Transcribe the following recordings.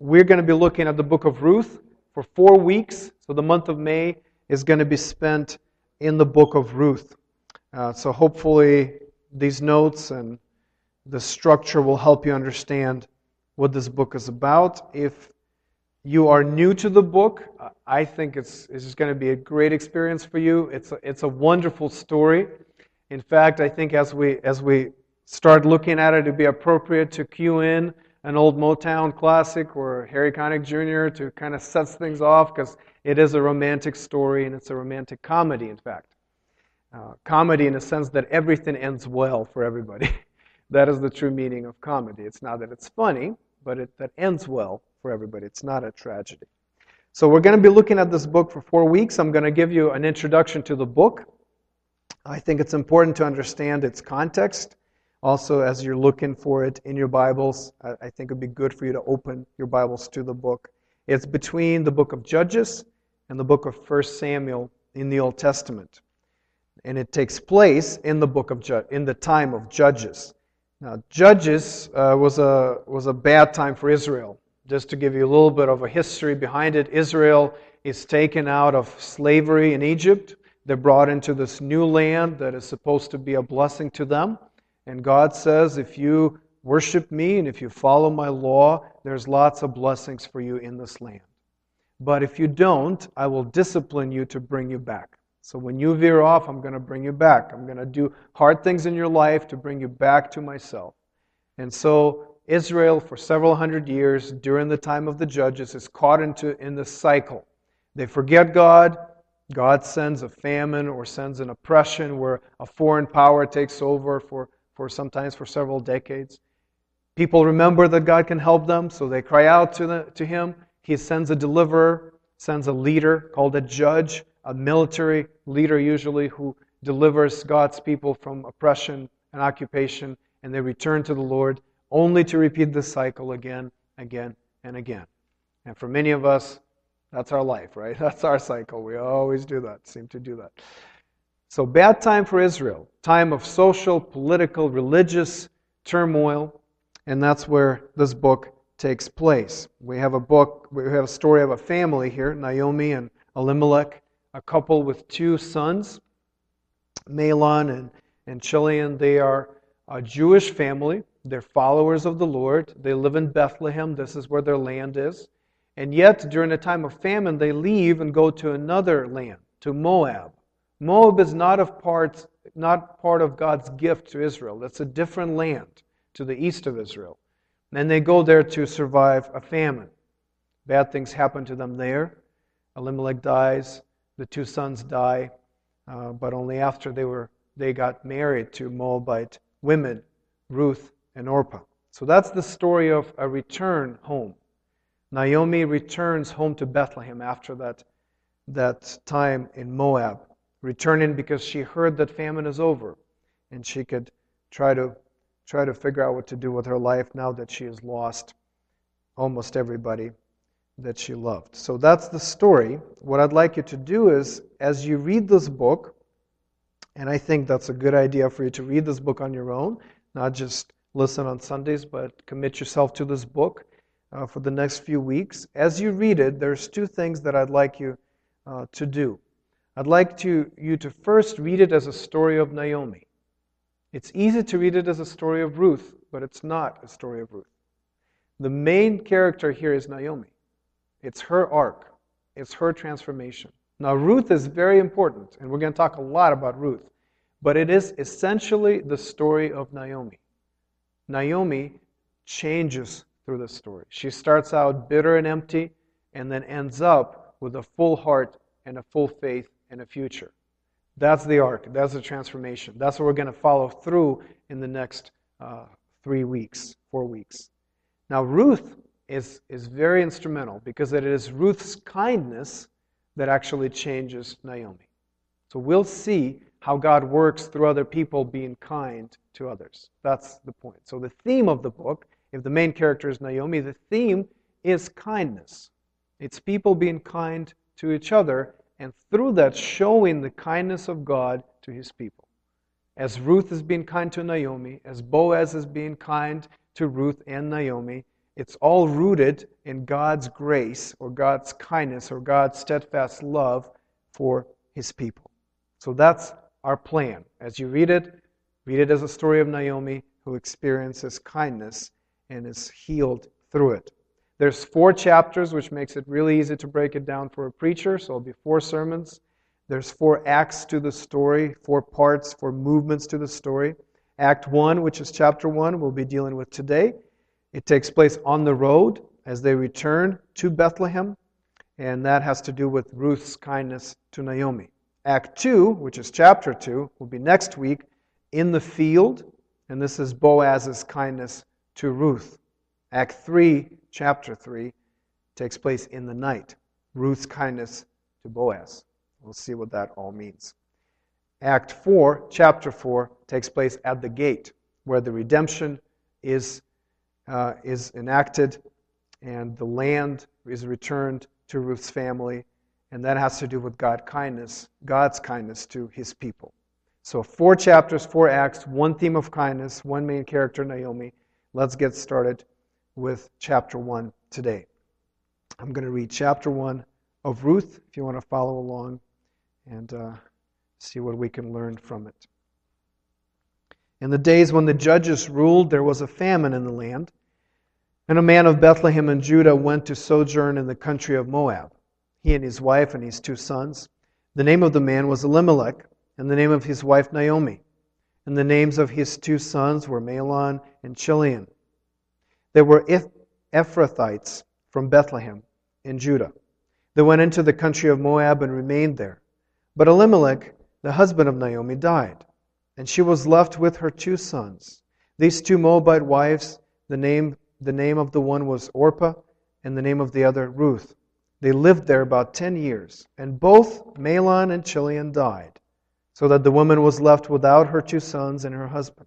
we're going to be looking at the book of Ruth for four weeks. So the month of May is going to be spent in the book of Ruth. Uh, so hopefully, these notes and the structure will help you understand what this book is about. If you are new to the book, I think it's, it's going to be a great experience for you. It's a, it's a wonderful story. In fact, I think as we, as we start looking at it, it'd be appropriate to cue in an old Motown classic or Harry Connick Jr. to kind of sets things off because it is a romantic story and it's a romantic comedy, in fact. Uh, comedy in the sense that everything ends well for everybody. that is the true meaning of comedy. It's not that it's funny, but it that ends well for everybody. It's not a tragedy. So we're going to be looking at this book for four weeks. I'm going to give you an introduction to the book. I think it's important to understand its context. Also, as you're looking for it in your Bibles, I think it would be good for you to open your Bibles to the book. It's between the book of Judges and the book of 1 Samuel in the Old Testament. And it takes place in the book of Ju- in the time of Judges. Now, Judges uh, was, a, was a bad time for Israel. Just to give you a little bit of a history behind it, Israel is taken out of slavery in Egypt. They're brought into this new land that is supposed to be a blessing to them. And God says, if you worship me and if you follow my law, there's lots of blessings for you in this land. But if you don't, I will discipline you to bring you back. So when you veer off, I'm going to bring you back. I'm going to do hard things in your life to bring you back to myself. And so Israel, for several hundred years during the time of the judges, is caught into in this cycle. They forget God. God sends a famine or sends an oppression where a foreign power takes over for for sometimes for several decades. People remember that God can help them, so they cry out to, the, to Him. He sends a deliverer, sends a leader called a judge, a military leader usually, who delivers God's people from oppression and occupation, and they return to the Lord only to repeat this cycle again, again, and again. And for many of us, that's our life, right? That's our cycle. We always do that, seem to do that. So, bad time for Israel, time of social, political, religious turmoil, and that's where this book takes place. We have a book, we have a story of a family here, Naomi and Elimelech, a couple with two sons, Mahlon and, and Chilion. They are a Jewish family. They're followers of the Lord. They live in Bethlehem. This is where their land is. And yet, during a time of famine, they leave and go to another land, to Moab. Moab is not, of part, not part of God's gift to Israel. That's a different land to the east of Israel. And they go there to survive a famine. Bad things happen to them there. Elimelech dies. The two sons die, uh, but only after they, were, they got married to Moabite women, Ruth and Orpah. So that's the story of a return home. Naomi returns home to Bethlehem after that, that time in Moab returning because she heard that famine is over and she could try to try to figure out what to do with her life now that she has lost almost everybody that she loved. So that's the story. What I'd like you to do is as you read this book, and I think that's a good idea for you to read this book on your own, not just listen on Sundays, but commit yourself to this book uh, for the next few weeks. As you read it, there's two things that I'd like you uh, to do. I'd like to, you to first read it as a story of Naomi. It's easy to read it as a story of Ruth, but it's not a story of Ruth. The main character here is Naomi. It's her arc, it's her transformation. Now, Ruth is very important, and we're going to talk a lot about Ruth, but it is essentially the story of Naomi. Naomi changes through the story. She starts out bitter and empty, and then ends up with a full heart and a full faith and a future. That's the arc. That's the transformation. That's what we're going to follow through in the next uh, three weeks, four weeks. Now, Ruth is, is very instrumental because it is Ruth's kindness that actually changes Naomi. So we'll see how God works through other people being kind to others. That's the point. So the theme of the book, if the main character is Naomi, the theme is kindness. It's people being kind to each other and through that showing the kindness of God to his people. As Ruth is being kind to Naomi, as Boaz is being kind to Ruth and Naomi, it's all rooted in God's grace or God's kindness or God's steadfast love for his people. So that's our plan. As you read it, read it as a story of Naomi who experiences kindness and is healed through it. There's four chapters, which makes it really easy to break it down for a preacher, so it'll be four sermons. There's four acts to the story, four parts, four movements to the story. Act 1, which is chapter 1, we'll be dealing with today. It takes place on the road as they return to Bethlehem, and that has to do with Ruth's kindness to Naomi. Act 2, which is chapter 2, will be next week in the field, and this is Boaz's kindness to Ruth. Act 3, chapter 3, takes place in the night. Ruth's kindness to Boaz. We'll see what that all means. Act 4, chapter 4, takes place at the gate, where the redemption is, uh, is enacted and the land is returned to Ruth's family. And that has to do with God kindness, God's kindness to his people. So, four chapters, four acts, one theme of kindness, one main character, Naomi. Let's get started with chapter 1 today. I'm going to read chapter 1 of Ruth, if you want to follow along and uh, see what we can learn from it. In the days when the judges ruled, there was a famine in the land, and a man of Bethlehem in Judah went to sojourn in the country of Moab, he and his wife and his two sons. The name of the man was Elimelech, and the name of his wife Naomi. And the names of his two sons were Mahlon and Chilion. They were Ephrathites from Bethlehem in Judah. They went into the country of Moab and remained there. But Elimelech, the husband of Naomi, died, and she was left with her two sons. These two Moabite wives, the name, the name of the one was Orpah, and the name of the other Ruth. They lived there about ten years, and both Mahlon and Chilion died, so that the woman was left without her two sons and her husband.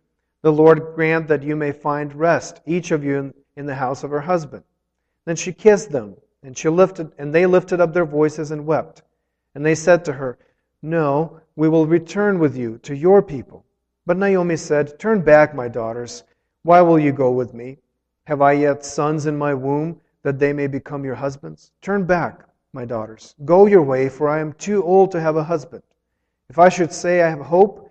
The Lord grant that you may find rest, each of you in the house of her husband. Then she kissed them, and she lifted and they lifted up their voices and wept. And they said to her, No, we will return with you to your people. But Naomi said, Turn back, my daughters. Why will you go with me? Have I yet sons in my womb, that they may become your husbands? Turn back, my daughters. Go your way, for I am too old to have a husband. If I should say I have hope,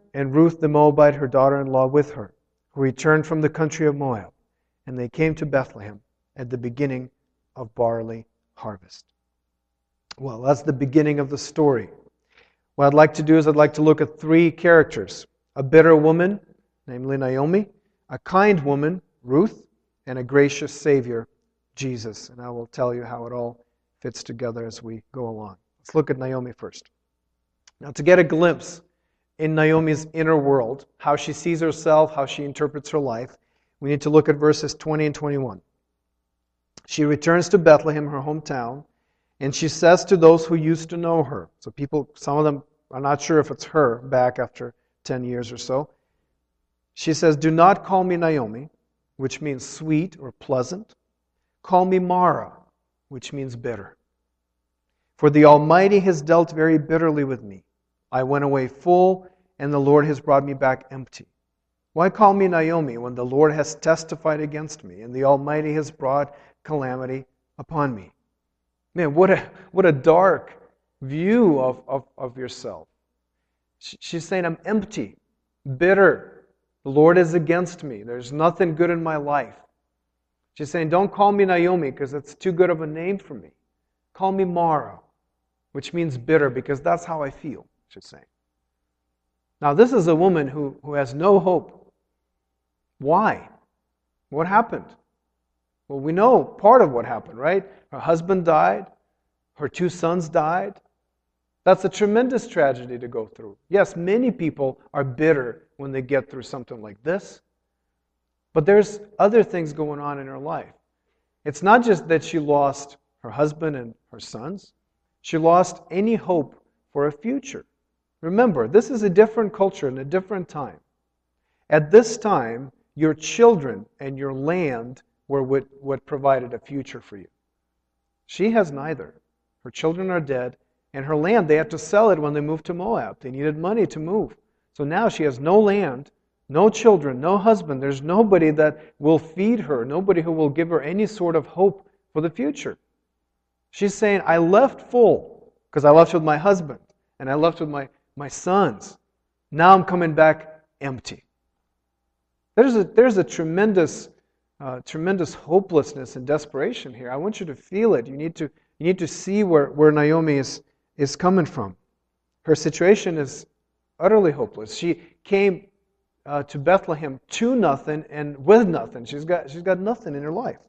and Ruth the Moabite, her daughter in law, with her, who returned from the country of Moab. And they came to Bethlehem at the beginning of barley harvest. Well, that's the beginning of the story. What I'd like to do is I'd like to look at three characters a bitter woman, namely Naomi, a kind woman, Ruth, and a gracious Savior, Jesus. And I will tell you how it all fits together as we go along. Let's look at Naomi first. Now, to get a glimpse in Naomi's inner world, how she sees herself, how she interprets her life, we need to look at verses 20 and 21. She returns to Bethlehem, her hometown, and she says to those who used to know her, so people, some of them are not sure if it's her back after 10 years or so. She says, Do not call me Naomi, which means sweet or pleasant. Call me Mara, which means bitter. For the Almighty has dealt very bitterly with me. I went away full, and the Lord has brought me back empty. Why call me Naomi when the Lord has testified against me, and the Almighty has brought calamity upon me? Man, what a, what a dark view of, of, of yourself. She's saying, I'm empty, bitter. The Lord is against me. There's nothing good in my life. She's saying, Don't call me Naomi because it's too good of a name for me. Call me Mara, which means bitter because that's how I feel, she's saying. Now, this is a woman who, who has no hope. Why? What happened? Well, we know part of what happened, right? Her husband died, her two sons died. That's a tremendous tragedy to go through. Yes, many people are bitter when they get through something like this. But there's other things going on in her life. It's not just that she lost her husband and her sons, she lost any hope for a future. Remember, this is a different culture and a different time. At this time, your children and your land were what, what provided a future for you. She has neither. Her children are dead, and her land, they had to sell it when they moved to Moab. They needed money to move. So now she has no land no children, no husband. There's nobody that will feed her, nobody who will give her any sort of hope for the future. She's saying, I left full because I left with my husband and I left with my, my sons. Now I'm coming back empty. There's a, there's a tremendous, uh, tremendous hopelessness and desperation here. I want you to feel it. You need to, you need to see where, where Naomi is, is coming from. Her situation is utterly hopeless. She came uh, to Bethlehem to nothing and with nothing. She's got, she's got nothing in her life.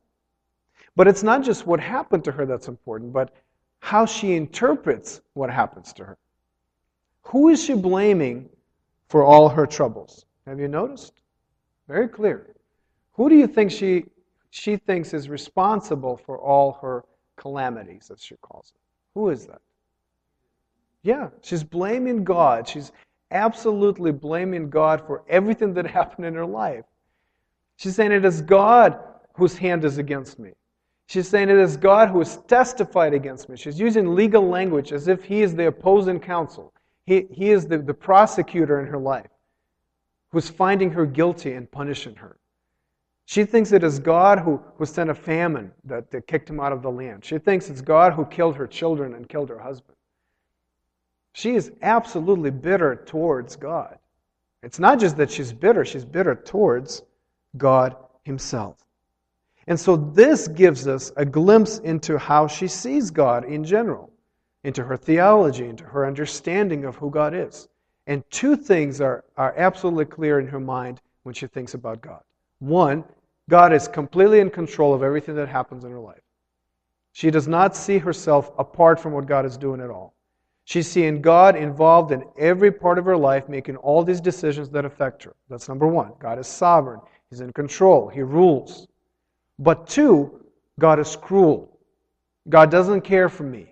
But it's not just what happened to her that's important, but how she interprets what happens to her. Who is she blaming for all her troubles? Have you noticed? Very clear. Who do you think she, she thinks is responsible for all her calamities, as she calls it? Who is that? Yeah, she's blaming God. She's absolutely blaming God for everything that happened in her life. She's saying it is God whose hand is against me. She's saying it is God who has testified against me. She's using legal language as if he is the opposing counsel. He, he is the, the prosecutor in her life who's finding her guilty and punishing her. She thinks it is God who, who sent a famine that, that kicked him out of the land. She thinks it's God who killed her children and killed her husband. She is absolutely bitter towards God. It's not just that she's bitter, she's bitter towards God Himself. And so this gives us a glimpse into how she sees God in general, into her theology, into her understanding of who God is. And two things are, are absolutely clear in her mind when she thinks about God. One, God is completely in control of everything that happens in her life. She does not see herself apart from what God is doing at all. She's seeing God involved in every part of her life, making all these decisions that affect her. That's number one. God is sovereign, He's in control, He rules. But two, God is cruel. God doesn't care for me.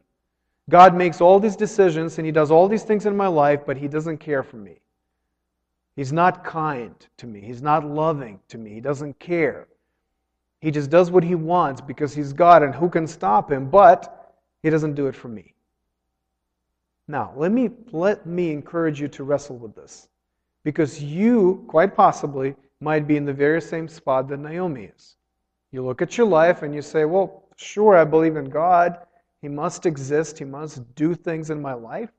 God makes all these decisions and He does all these things in my life, but He doesn't care for me. He's not kind to me. He's not loving to me. He doesn't care. He just does what He wants because He's God and who can stop Him, but He doesn't do it for me. Now, let me, let me encourage you to wrestle with this. Because you, quite possibly, might be in the very same spot that Naomi is. You look at your life and you say, Well, sure, I believe in God. He must exist. He must do things in my life.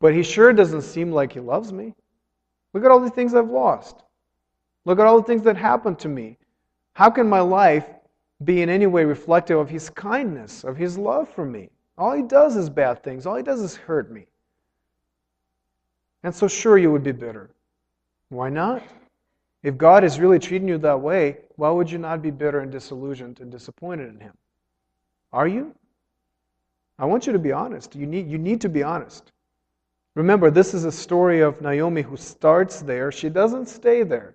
But he sure doesn't seem like he loves me. Look at all the things I've lost. Look at all the things that happened to me. How can my life be in any way reflective of his kindness, of his love for me? All he does is bad things. All he does is hurt me. And so, sure, you would be bitter. Why not? If God is really treating you that way, why would you not be bitter and disillusioned and disappointed in Him? Are you? I want you to be honest. You need, you need to be honest. Remember, this is a story of Naomi who starts there. She doesn't stay there.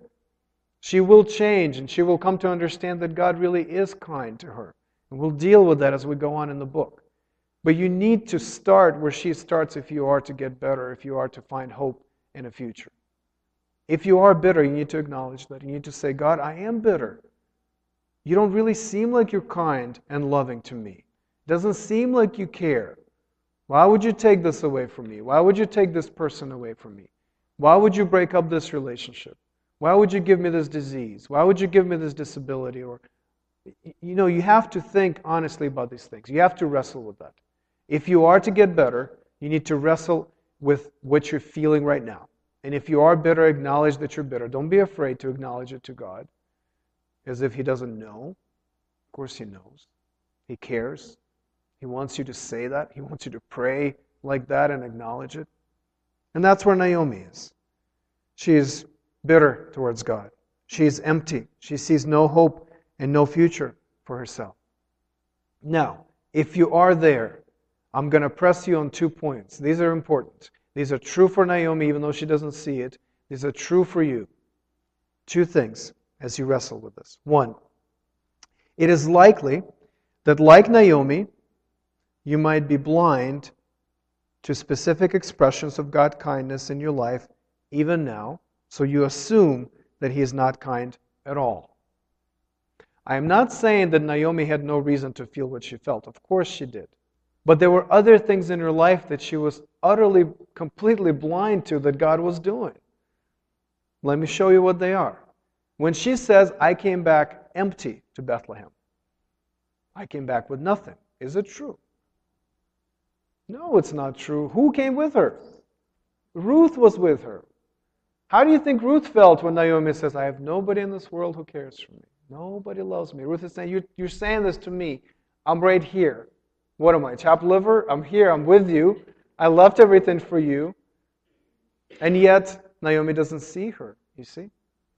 She will change and she will come to understand that God really is kind to her. And we'll deal with that as we go on in the book. But you need to start where she starts if you are to get better, if you are to find hope in a future. If you are bitter, you need to acknowledge that. You need to say, God, I am bitter. You don't really seem like you're kind and loving to me. Doesn't seem like you care. Why would you take this away from me? Why would you take this person away from me? Why would you break up this relationship? Why would you give me this disease? Why would you give me this disability? Or, you know, you have to think honestly about these things. You have to wrestle with that. If you are to get better, you need to wrestle with what you're feeling right now. And if you are bitter, acknowledge that you're bitter. Don't be afraid to acknowledge it to God as if He doesn't know. Of course, He knows. He cares. He wants you to say that. He wants you to pray like that and acknowledge it. And that's where Naomi is. She is bitter towards God. She is empty. She sees no hope and no future for herself. Now, if you are there, I'm going to press you on two points. These are important. These are true for Naomi, even though she doesn't see it. These are true for you. Two things as you wrestle with this. One, it is likely that, like Naomi, you might be blind to specific expressions of God kindness in your life, even now, so you assume that He is not kind at all. I am not saying that Naomi had no reason to feel what she felt. Of course she did. But there were other things in her life that she was utterly, completely blind to that God was doing. Let me show you what they are. When she says, I came back empty to Bethlehem, I came back with nothing. Is it true? No, it's not true. Who came with her? Ruth was with her. How do you think Ruth felt when Naomi says, I have nobody in this world who cares for me? Nobody loves me. Ruth is saying, You're, you're saying this to me. I'm right here. What am I, chopped liver? I'm here, I'm with you. I left everything for you. And yet, Naomi doesn't see her, you see?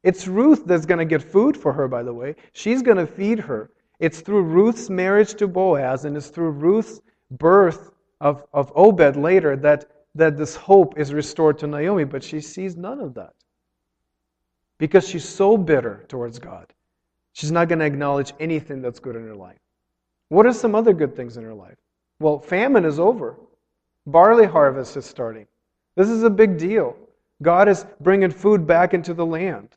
It's Ruth that's going to get food for her, by the way. She's going to feed her. It's through Ruth's marriage to Boaz and it's through Ruth's birth of, of Obed later that, that this hope is restored to Naomi, but she sees none of that. Because she's so bitter towards God. She's not going to acknowledge anything that's good in her life. What are some other good things in her life? Well, famine is over. Barley harvest is starting. This is a big deal. God is bringing food back into the land.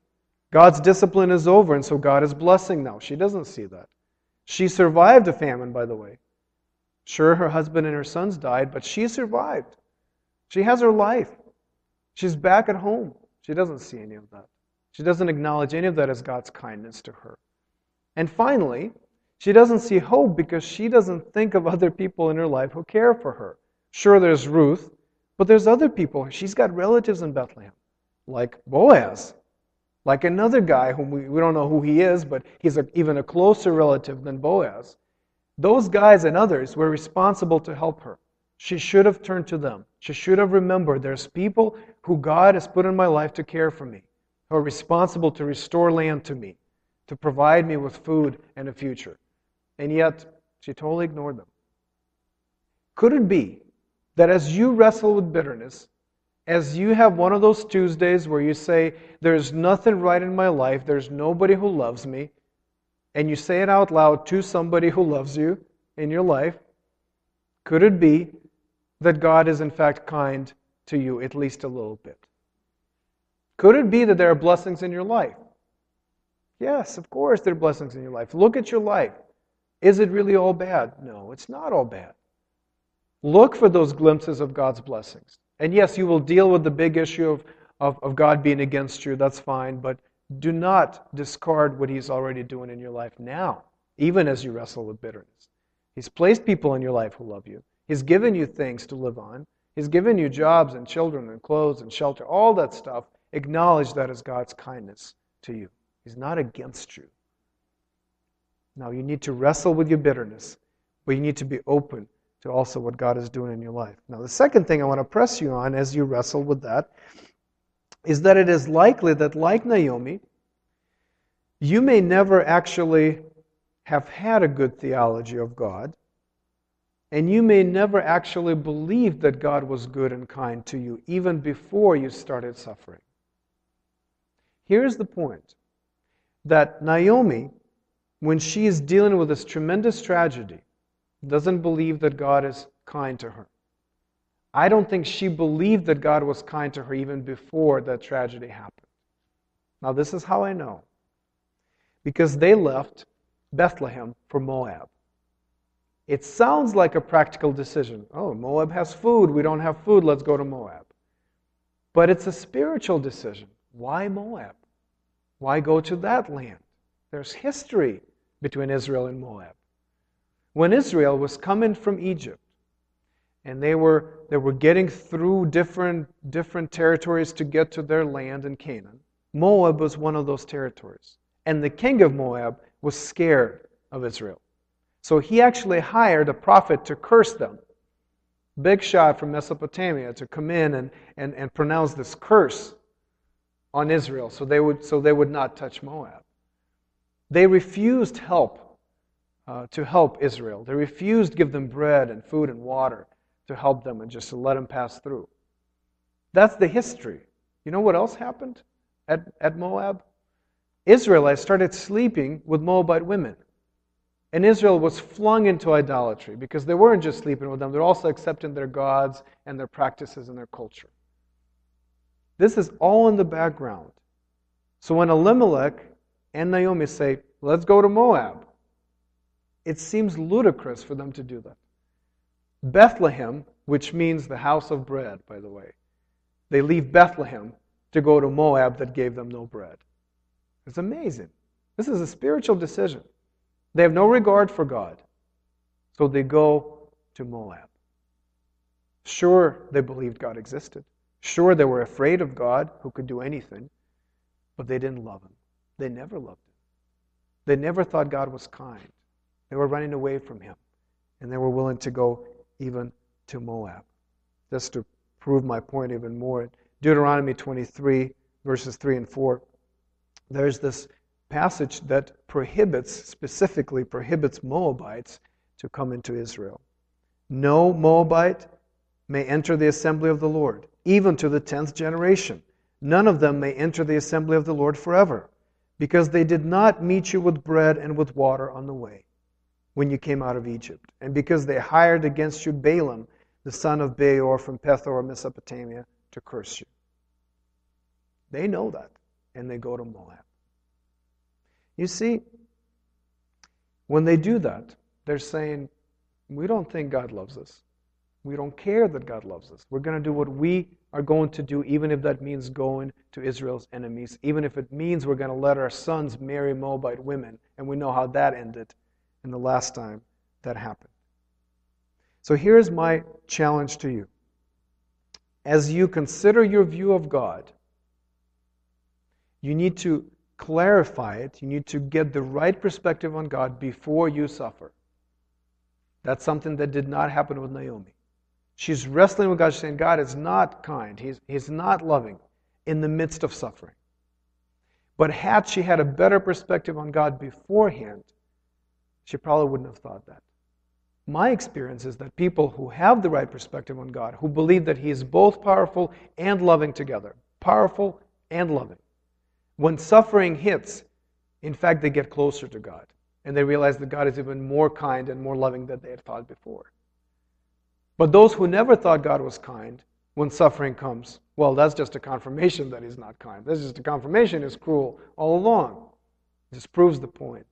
God's discipline is over, and so God is blessing now. She doesn't see that. She survived a famine, by the way. Sure, her husband and her sons died, but she survived. She has her life. She's back at home. She doesn't see any of that. She doesn't acknowledge any of that as God's kindness to her. And finally, she doesn't see hope because she doesn't think of other people in her life who care for her. Sure, there's Ruth, but there's other people. She's got relatives in Bethlehem, like Boaz, like another guy whom we, we don't know who he is, but he's a, even a closer relative than Boaz. Those guys and others were responsible to help her. She should have turned to them. She should have remembered there's people who God has put in my life to care for me, who are responsible to restore land to me, to provide me with food and a future. And yet, she totally ignored them. Could it be that as you wrestle with bitterness, as you have one of those Tuesdays where you say, There's nothing right in my life, there's nobody who loves me, and you say it out loud to somebody who loves you in your life, could it be that God is in fact kind to you at least a little bit? Could it be that there are blessings in your life? Yes, of course, there are blessings in your life. Look at your life. Is it really all bad? No, it's not all bad. Look for those glimpses of God's blessings. And yes, you will deal with the big issue of, of, of, God being against you. That's fine. But do not discard what He's already doing in your life now, even as you wrestle with bitterness. He's placed people in your life who love you, He's given you things to live on, He's given you jobs and children and clothes and shelter, all that stuff. Acknowledge that as God's kindness to you. He's not against you. Now, you need to wrestle with your bitterness, but you need to be open to also what God is doing in your life. Now, the second thing I want to press you on as you wrestle with that is that it is likely that, like Naomi, you may never actually have had a good theology of God, and you may never actually believe that God was good and kind to you, even before you started suffering. Here's the point that Naomi, when she is dealing with this tremendous tragedy, doesn't believe that God is kind to her. I don't think she believed that God was kind to her even before that tragedy happened. Now, this is how I know. Because they left Bethlehem for Moab. It sounds like a practical decision. Oh, Moab has food. We don't have food. Let's go to Moab. But it's a spiritual decision. Why Moab? Why go to that land? There's history between Israel and Moab. When Israel was coming from Egypt, and they were, they were getting through different, different territories to get to their land in Canaan. Moab was one of those territories. And the king of Moab was scared of Israel. So he actually hired a prophet to curse them. Big shot from Mesopotamia to come in and, and, and pronounce this curse on Israel so they would, so they would not touch Moab. They refused help uh, to help Israel. They refused to give them bread and food and water to help them and just to let them pass through. That's the history. You know what else happened at, at Moab? Israelites started sleeping with Moabite women. And Israel was flung into idolatry because they weren't just sleeping with them, they're also accepting their gods and their practices and their culture. This is all in the background. So when Elimelech and Naomi say, Let's go to Moab, it seems ludicrous for them to do that. Bethlehem, which means the house of bread, by the way. They leave Bethlehem to go to Moab that gave them no bread. It's amazing. This is a spiritual decision. They have no regard for God. So they go to Moab. Sure, they believed God existed. Sure, they were afraid of God who could do anything, but they didn't love him. They never loved him. They never thought God was kind. They were running away from him, and they were willing to go even to Moab. Just to prove my point even more, Deuteronomy 23, verses 3 and 4, there's this passage that prohibits, specifically prohibits Moabites to come into Israel. No Moabite may enter the assembly of the Lord, even to the tenth generation. None of them may enter the assembly of the Lord forever, because they did not meet you with bread and with water on the way when you came out of Egypt, and because they hired against you Balaam, the son of Beor from Pethor, Mesopotamia, to curse you. They know that, and they go to Moab. You see, when they do that, they're saying, We don't think God loves us. We don't care that God loves us. We're going to do what we are going to do, even if that means going to Israel's enemies, even if it means we're going to let our sons marry Moabite women. And we know how that ended in the last time that happened. So here's my challenge to you. As you consider your view of God, you need to clarify it. You need to get the right perspective on God before you suffer. That's something that did not happen with Naomi. She's wrestling with God, saying, God is not kind. He's, he's not loving in the midst of suffering. But had she had a better perspective on God beforehand, she probably wouldn't have thought that. My experience is that people who have the right perspective on God, who believe that He is both powerful and loving together, powerful and loving, when suffering hits, in fact, they get closer to God. And they realize that God is even more kind and more loving than they had thought before. But those who never thought God was kind, when suffering comes, well, that's just a confirmation that He's not kind. That's just a confirmation He's cruel all along. This proves the point.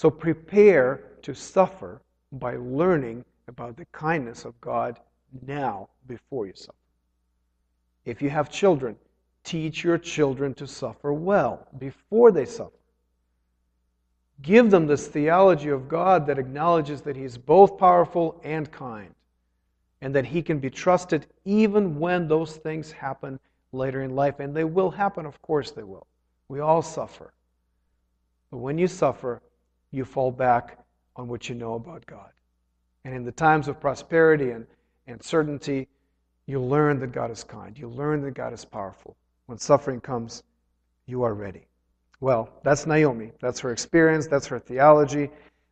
So prepare to suffer by learning about the kindness of God now before you suffer. If you have children, teach your children to suffer well before they suffer. Give them this theology of God that acknowledges that He is both powerful and kind, and that He can be trusted even when those things happen later in life. And they will happen, of course, they will. We all suffer. But when you suffer, you fall back on what you know about God. And in the times of prosperity and, and certainty, you learn that God is kind. You learn that God is powerful. When suffering comes, you are ready. Well, that's Naomi. That's her experience. That's her theology.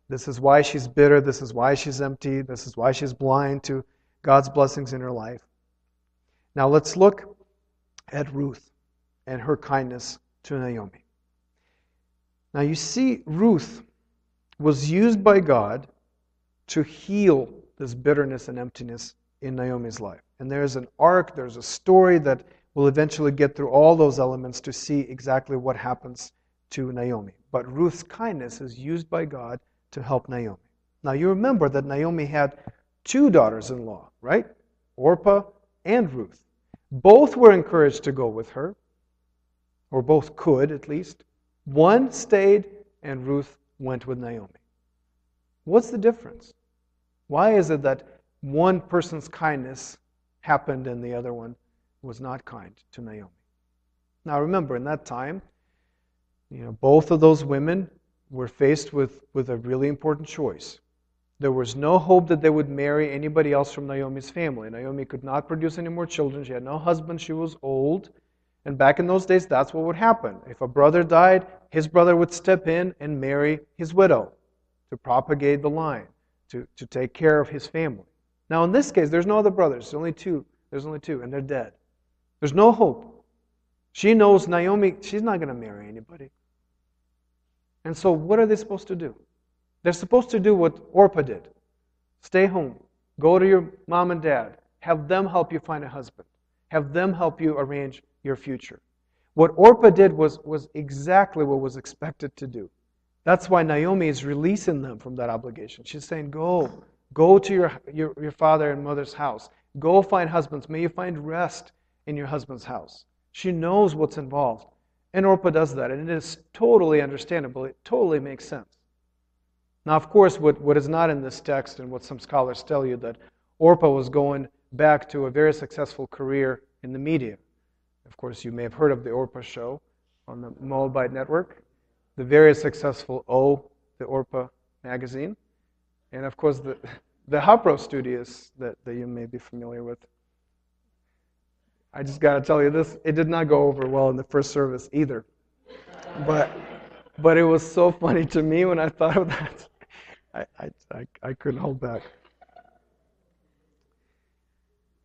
This is why she's bitter. This is why she's empty. This is why she's blind to God's blessings in her life. Now let's look at Ruth and her kindness to Naomi. Now you see, Ruth was used by God to heal this bitterness and emptiness in Naomi's life. And there's an arc, there's a story that will eventually get through all those elements to see exactly what happens to Naomi. But Ruth's kindness is used by God to help Naomi. Now you remember that Naomi had two daughters in law, right? Orpah and Ruth. Both were encouraged to go with her, or both could at least. One stayed, and Ruth went with Naomi. What's the difference? Why is it that one person's kindness happened and the other one was not kind to Naomi? Now remember, in that time, you know, both of those women were faced with, with a really important choice. There was no hope that they would marry anybody else from Naomi's family. Naomi could not produce any more children. She had no husband. She was old. And back in those days, that's what would happen. If a brother died, his brother would step in and marry his widow to propagate the line, to, to take care of his family. Now, in this case, there's no other brothers. There's only two. There's only two, and they're dead. There's no hope. She knows Naomi, she's not going to marry anybody. And so, what are they supposed to do? They're supposed to do what Orpah did stay home, go to your mom and dad, have them help you find a husband, have them help you arrange your future. What Orpah did was, was exactly what was expected to do. That's why Naomi is releasing them from that obligation. She's saying, Go, go to your, your, your father and mother's house. Go find husbands. May you find rest in your husband's house. She knows what's involved. And Orpah does that, and it is totally understandable. It totally makes sense. Now, of course, what, what is not in this text, and what some scholars tell you, that Orpah was going back to a very successful career in the media. Of course, you may have heard of the Orpah show on the Moabite Network, the very successful O, the Orpah magazine, and of course, the, the Hapro studios that, that you may be familiar with. I just got to tell you this, it did not go over well in the first service either. But, but it was so funny to me when I thought of that. I, I, I, I couldn't hold back.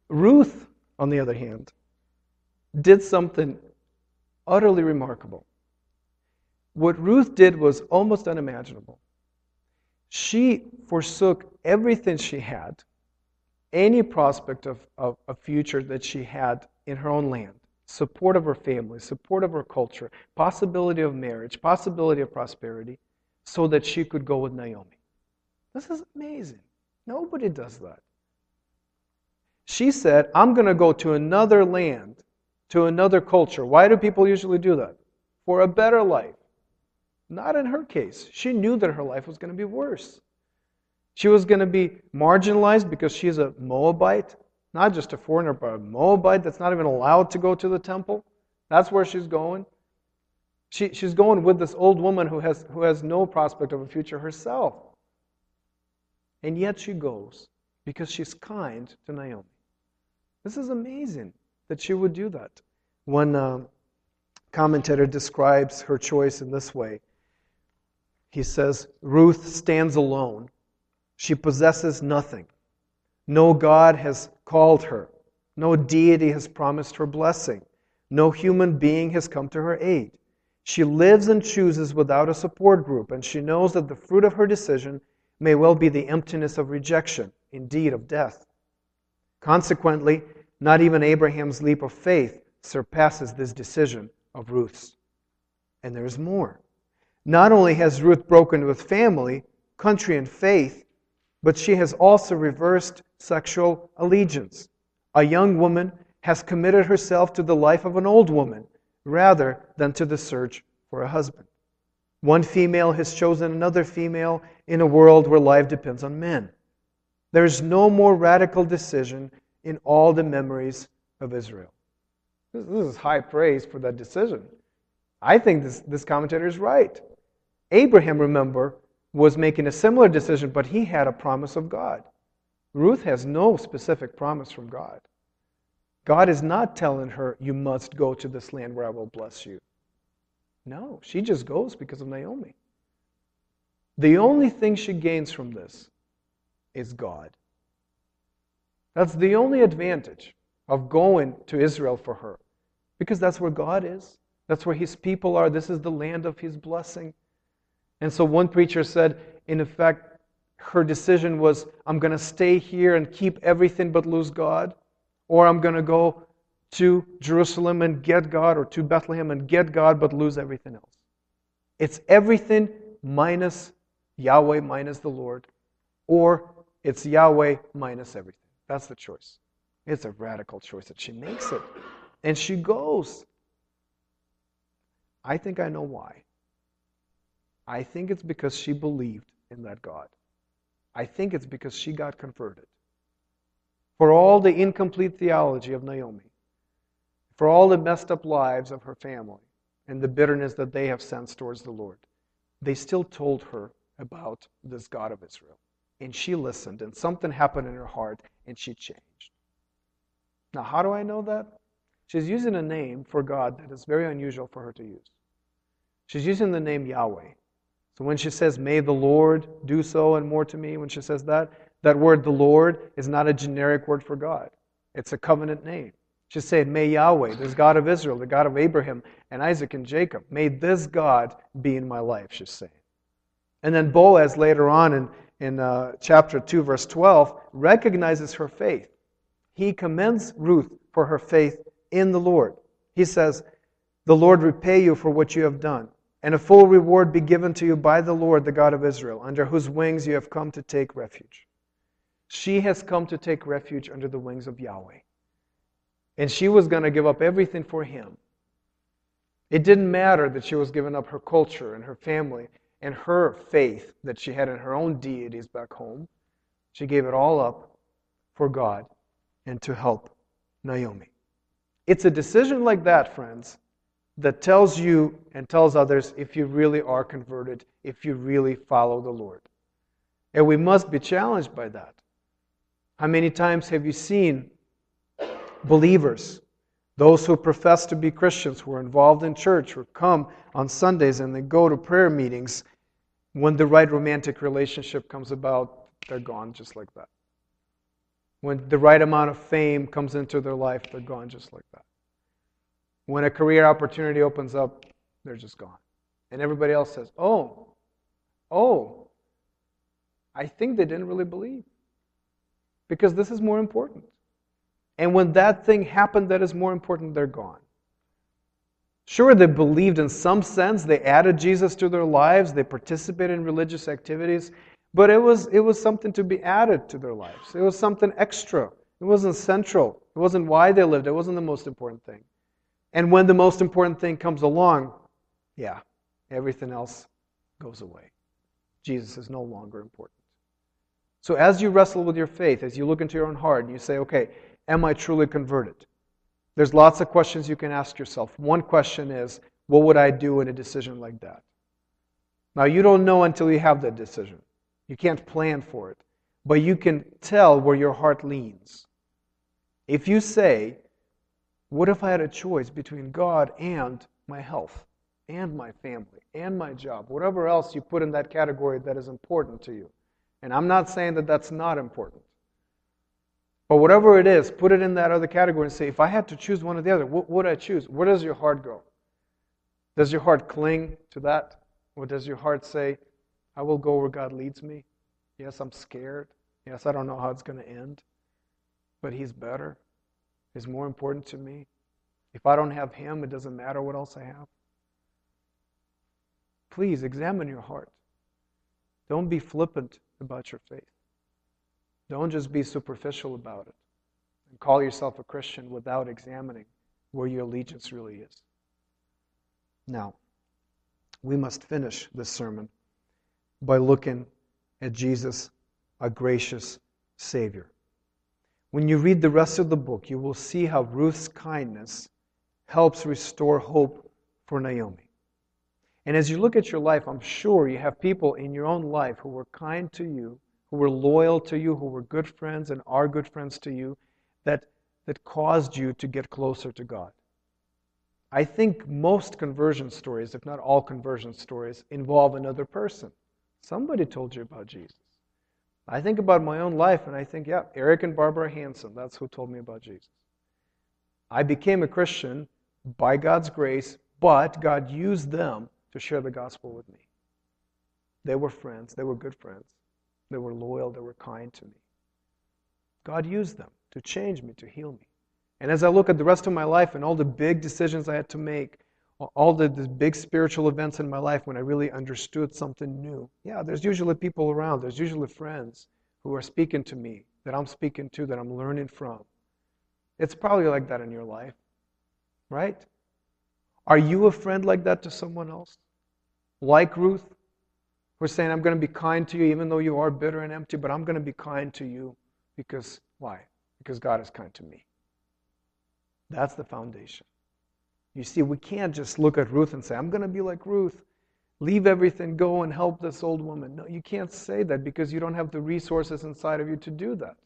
Ruth, on the other hand, did something utterly remarkable. What Ruth did was almost unimaginable. She forsook everything she had, any prospect of, of a future that she had in her own land, support of her family, support of her culture, possibility of marriage, possibility of prosperity, so that she could go with Naomi. This is amazing. Nobody does that. She said, I'm going to go to another land, to another culture. Why do people usually do that? For a better life. Not in her case. She knew that her life was going to be worse. She was going to be marginalized because she's a Moabite. Not just a foreigner, but a Moabite that's not even allowed to go to the temple. That's where she's going. She, she's going with this old woman who has, who has no prospect of a future herself. And yet she goes because she's kind to Naomi. This is amazing that she would do that. One um, commentator describes her choice in this way. He says, Ruth stands alone. She possesses nothing. No God has called her. No deity has promised her blessing. No human being has come to her aid. She lives and chooses without a support group, and she knows that the fruit of her decision may well be the emptiness of rejection, indeed of death. Consequently, not even Abraham's leap of faith surpasses this decision of Ruth's. And there's more. Not only has Ruth broken with family, country, and faith, but she has also reversed sexual allegiance. A young woman has committed herself to the life of an old woman rather than to the search for a husband. One female has chosen another female in a world where life depends on men. There's no more radical decision in all the memories of Israel. This, is high praise for that decision. I think this, this commentator is right. Abraham, remember, was making a similar decision, but he had a promise of God. Ruth has no specific promise from God. God is not telling her, You must go to this land where I will bless you. No, she just goes because of Naomi. The only thing she gains from this is God. That's the only advantage of going to Israel for her. Because that's where God is, that's where His people are. This is the land of His blessing. And so one preacher said, in effect, her decision was I'm going to stay here and keep everything but lose God, or I'm going to go to Jerusalem and get God, or to Bethlehem and get God but lose everything else. It's everything minus Yahweh minus the Lord, or it's Yahweh minus everything. That's the choice. It's a radical choice that she makes it. And she goes. I think I know why. I think it's because she believed in that God. I think it's because she got converted. For all the incomplete theology of Naomi, for all the messed up lives of her family, and the bitterness that they have sensed towards the Lord, they still told her about this God of Israel. And she listened, and something happened in her heart, and she changed. Now, how do I know that? She's using a name for God that is very unusual for her to use. She's using the name Yahweh. So when she says, May the Lord do so and more to me, when she says that, that word, the Lord, is not a generic word for God. It's a covenant name. She's saying, May Yahweh, this God of Israel, the God of Abraham and Isaac and Jacob, may this God be in my life, she's saying. And then Boaz, later on in, in uh, chapter 2, verse 12, recognizes her faith. He commends Ruth for her faith in the Lord. He says, The Lord repay you for what you have done, and a full reward be given to you by the Lord, the God of Israel, under whose wings you have come to take refuge. She has come to take refuge under the wings of Yahweh. And she was going to give up everything for him. It didn't matter that she was giving up her culture and her family and her faith that she had in her own deities back home. She gave it all up for God and to help Naomi. It's a decision like that, friends, that tells you and tells others if you really are converted, if you really follow the Lord. And we must be challenged by that. How many times have you seen believers those who profess to be Christians, who are involved in church, who come on Sundays and they go to prayer meetings, when the right romantic relationship comes about, they're gone just like that. When the right amount of fame comes into their life, they're gone just like that. When a career opportunity opens up, they're just gone. And everybody else says, Oh, oh, I think they didn't really believe. Because this is more important. And when that thing happened that is more important, they're gone. Sure, they believed in some sense, they added Jesus to their lives, they participated in religious activities, but it was, it was something to be added to their lives. It was something extra. It wasn't central. It wasn't why they lived. It wasn't the most important thing. And when the most important thing comes along, yeah, everything else goes away. Jesus is no longer important. So as you wrestle with your faith, as you look into your own heart and you say, okay, Am I truly converted? There's lots of questions you can ask yourself. One question is, what would I do in a decision like that? Now, you don't know until you have that decision. You can't plan for it. But you can tell where your heart leans. If you say, What if I had a choice between God and my health, and my family, and my job, whatever else you put in that category that is important to you? And I'm not saying that that's not important. But whatever it is, put it in that other category and say, if I had to choose one or the other, what would I choose? Where does your heart go? Does your heart cling to that? Or does your heart say, I will go where God leads me? Yes, I'm scared. Yes, I don't know how it's going to end. But He's better. He's more important to me. If I don't have Him, it doesn't matter what else I have. Please examine your heart. Don't be flippant about your faith. Don't just be superficial about it and call yourself a Christian without examining where your allegiance really is. Now, we must finish this sermon by looking at Jesus, a gracious Savior. When you read the rest of the book, you will see how Ruth's kindness helps restore hope for Naomi. And as you look at your life, I'm sure you have people in your own life who were kind to you who were loyal to you, who were good friends and are good friends to you, that, that caused you to get closer to God. I think most conversion stories, if not all conversion stories, involve another person. Somebody told you about Jesus. I think about my own life and I think, yeah, Eric and Barbara Hanson, that's who told me about Jesus. I became a Christian by God's grace, but God used them to share the gospel with me. They were friends, they were good friends, they were loyal, they were kind to me. God used them to change me, to heal me. And as I look at the rest of my life and all the big decisions I had to make, all the, the, big spiritual events in my life when I really understood something new, yeah, there's usually people around, there's usually friends who are speaking to me, that I'm speaking to, that I'm learning from. It's probably like that in your life, right? Are you a friend like that to someone else? Like Ruth? Who's saying, I'm going to be kind to you even though you are bitter and empty, but I'm going to be kind to you because, why? Because God is kind to me. That's the foundation. You see, we can't just look at Ruth and say, I'm going to be like Ruth, leave everything, go and help this old woman. No, you can't say that because you don't have the resources inside of you to do that.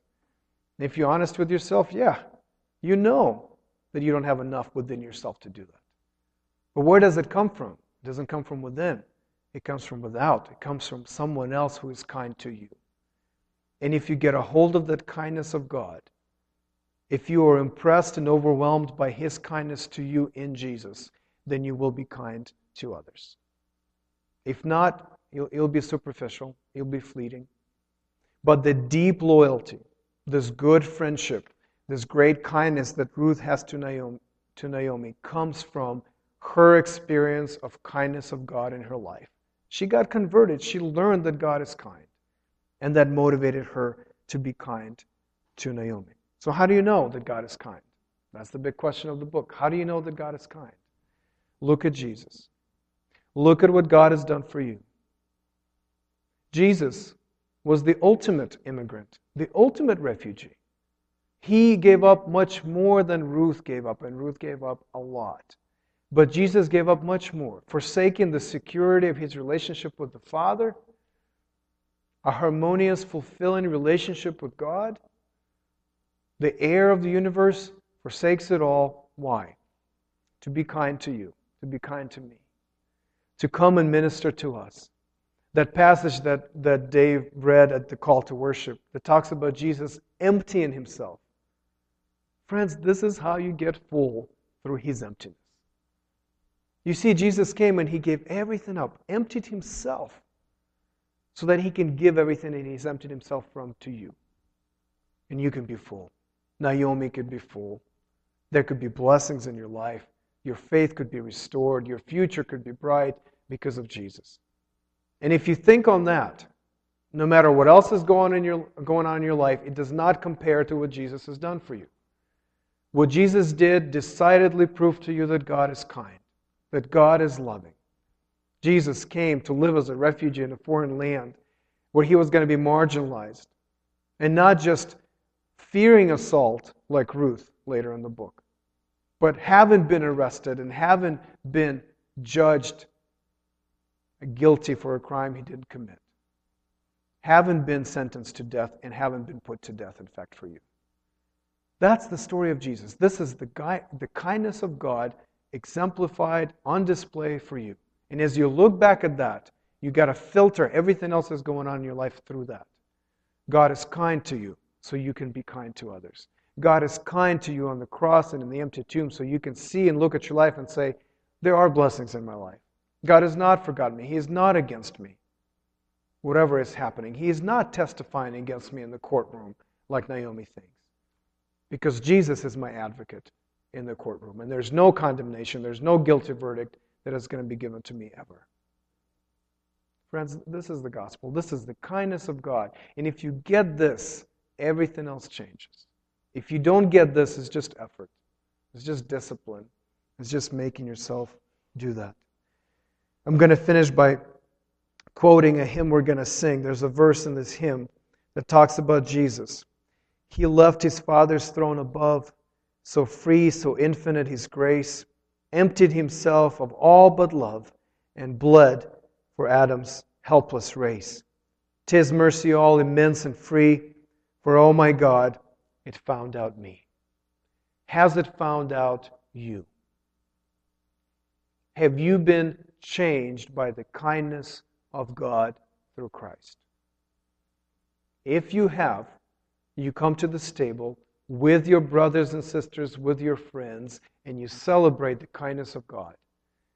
if you're honest with yourself, yeah, you know that you don't have enough within yourself to do that. But where does it come from? It doesn't come from within, it comes from without. It comes from someone else who is kind to you. And if you get a hold of that kindness of God, if you are impressed and overwhelmed by His kindness to you in Jesus, then you will be kind to others. If not, it'll, be superficial, it'll be fleeting. But the deep loyalty, this good friendship, this great kindness that Ruth has to Naomi, to Naomi comes from her experience of kindness of God in her life. She got converted. She learned that God is kind, and that motivated her to be kind to Naomi. So, how do you know that God is kind? That's the big question of the book. How do you know that God is kind? Look at Jesus. Look at what God has done for you. Jesus was the ultimate immigrant, the ultimate refugee. He gave up much more than Ruth gave up, and Ruth gave up a lot. But Jesus gave up much more, forsaking the security of his relationship with the Father, a harmonious, fulfilling relationship with God the heir of the universe forsakes it all. Why? To be kind to you, to be kind to me, to come and minister to us. That passage that, that Dave read at the call to worship that talks about Jesus emptying himself. Friends, this is how you get full through his emptiness. You see, Jesus came and he gave everything up, emptied himself, so that he can give everything that he's emptied himself from to you. And you can be full. Naomi could be full. There could be blessings in your life. Your faith could be restored. Your future could be bright because of Jesus. And if you think on that, no matter what else is going in your, going on in your life, it does not compare to what Jesus has done for you. What Jesus did decidedly proved to you that God is kind, that God is loving. Jesus came to live as a refugee in a foreign land where he was going to be marginalized and not just fearing assault like Ruth later in the book, but haven't been arrested and haven't been judged guilty for a crime he didn't commit, haven't been sentenced to death and haven't been put to death, in fact, for you. That's the story of Jesus. This is the, guy, the kindness of God exemplified on display for you. And as you look back at that, you got to filter everything else that's going on in your life through that. God is kind to you so you can be kind to others. God is kind to you on the cross and in the empty tomb so you can see and look at your life and say, There are blessings in my life. God has not forgotten me. He is not against me. Whatever is happening, He is not testifying against me in the courtroom like Naomi thinks. Because Jesus is my advocate in the courtroom. And there's no condemnation, there's no guilty verdict that is going to be given to me ever. Friends, this is the gospel. This is the kindness of God. And if you get this, everything else changes. If you don't get this, it's just effort, it's just discipline, it's just making yourself do that. I'm going to finish by quoting a hymn we're going to sing. There's a verse in this hymn that talks about Jesus. He left his Father's throne above, so free, so infinite his grace, emptied himself of all but love, and bled for Adam's helpless race. Tis mercy all immense and free for, oh my God, it found out me. Has it found out you? Have you been changed by the kindness of God through Christ. If you have, you come to this table with your brothers and sisters, with your friends, and you celebrate the kindness of God.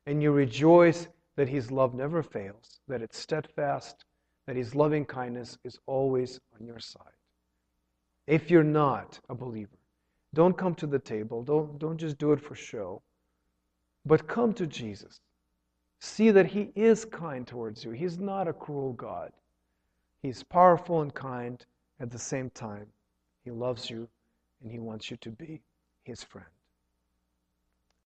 And you rejoice that His love never fails, that it's steadfast, that His loving kindness is always on your side. If you're not a believer, don't come to the table. Don't, don't just do it for show. But come to Jesus. See that He is kind towards you. He's not a cruel God. He's powerful and kind at the same time. He loves you and He wants you to be His friend.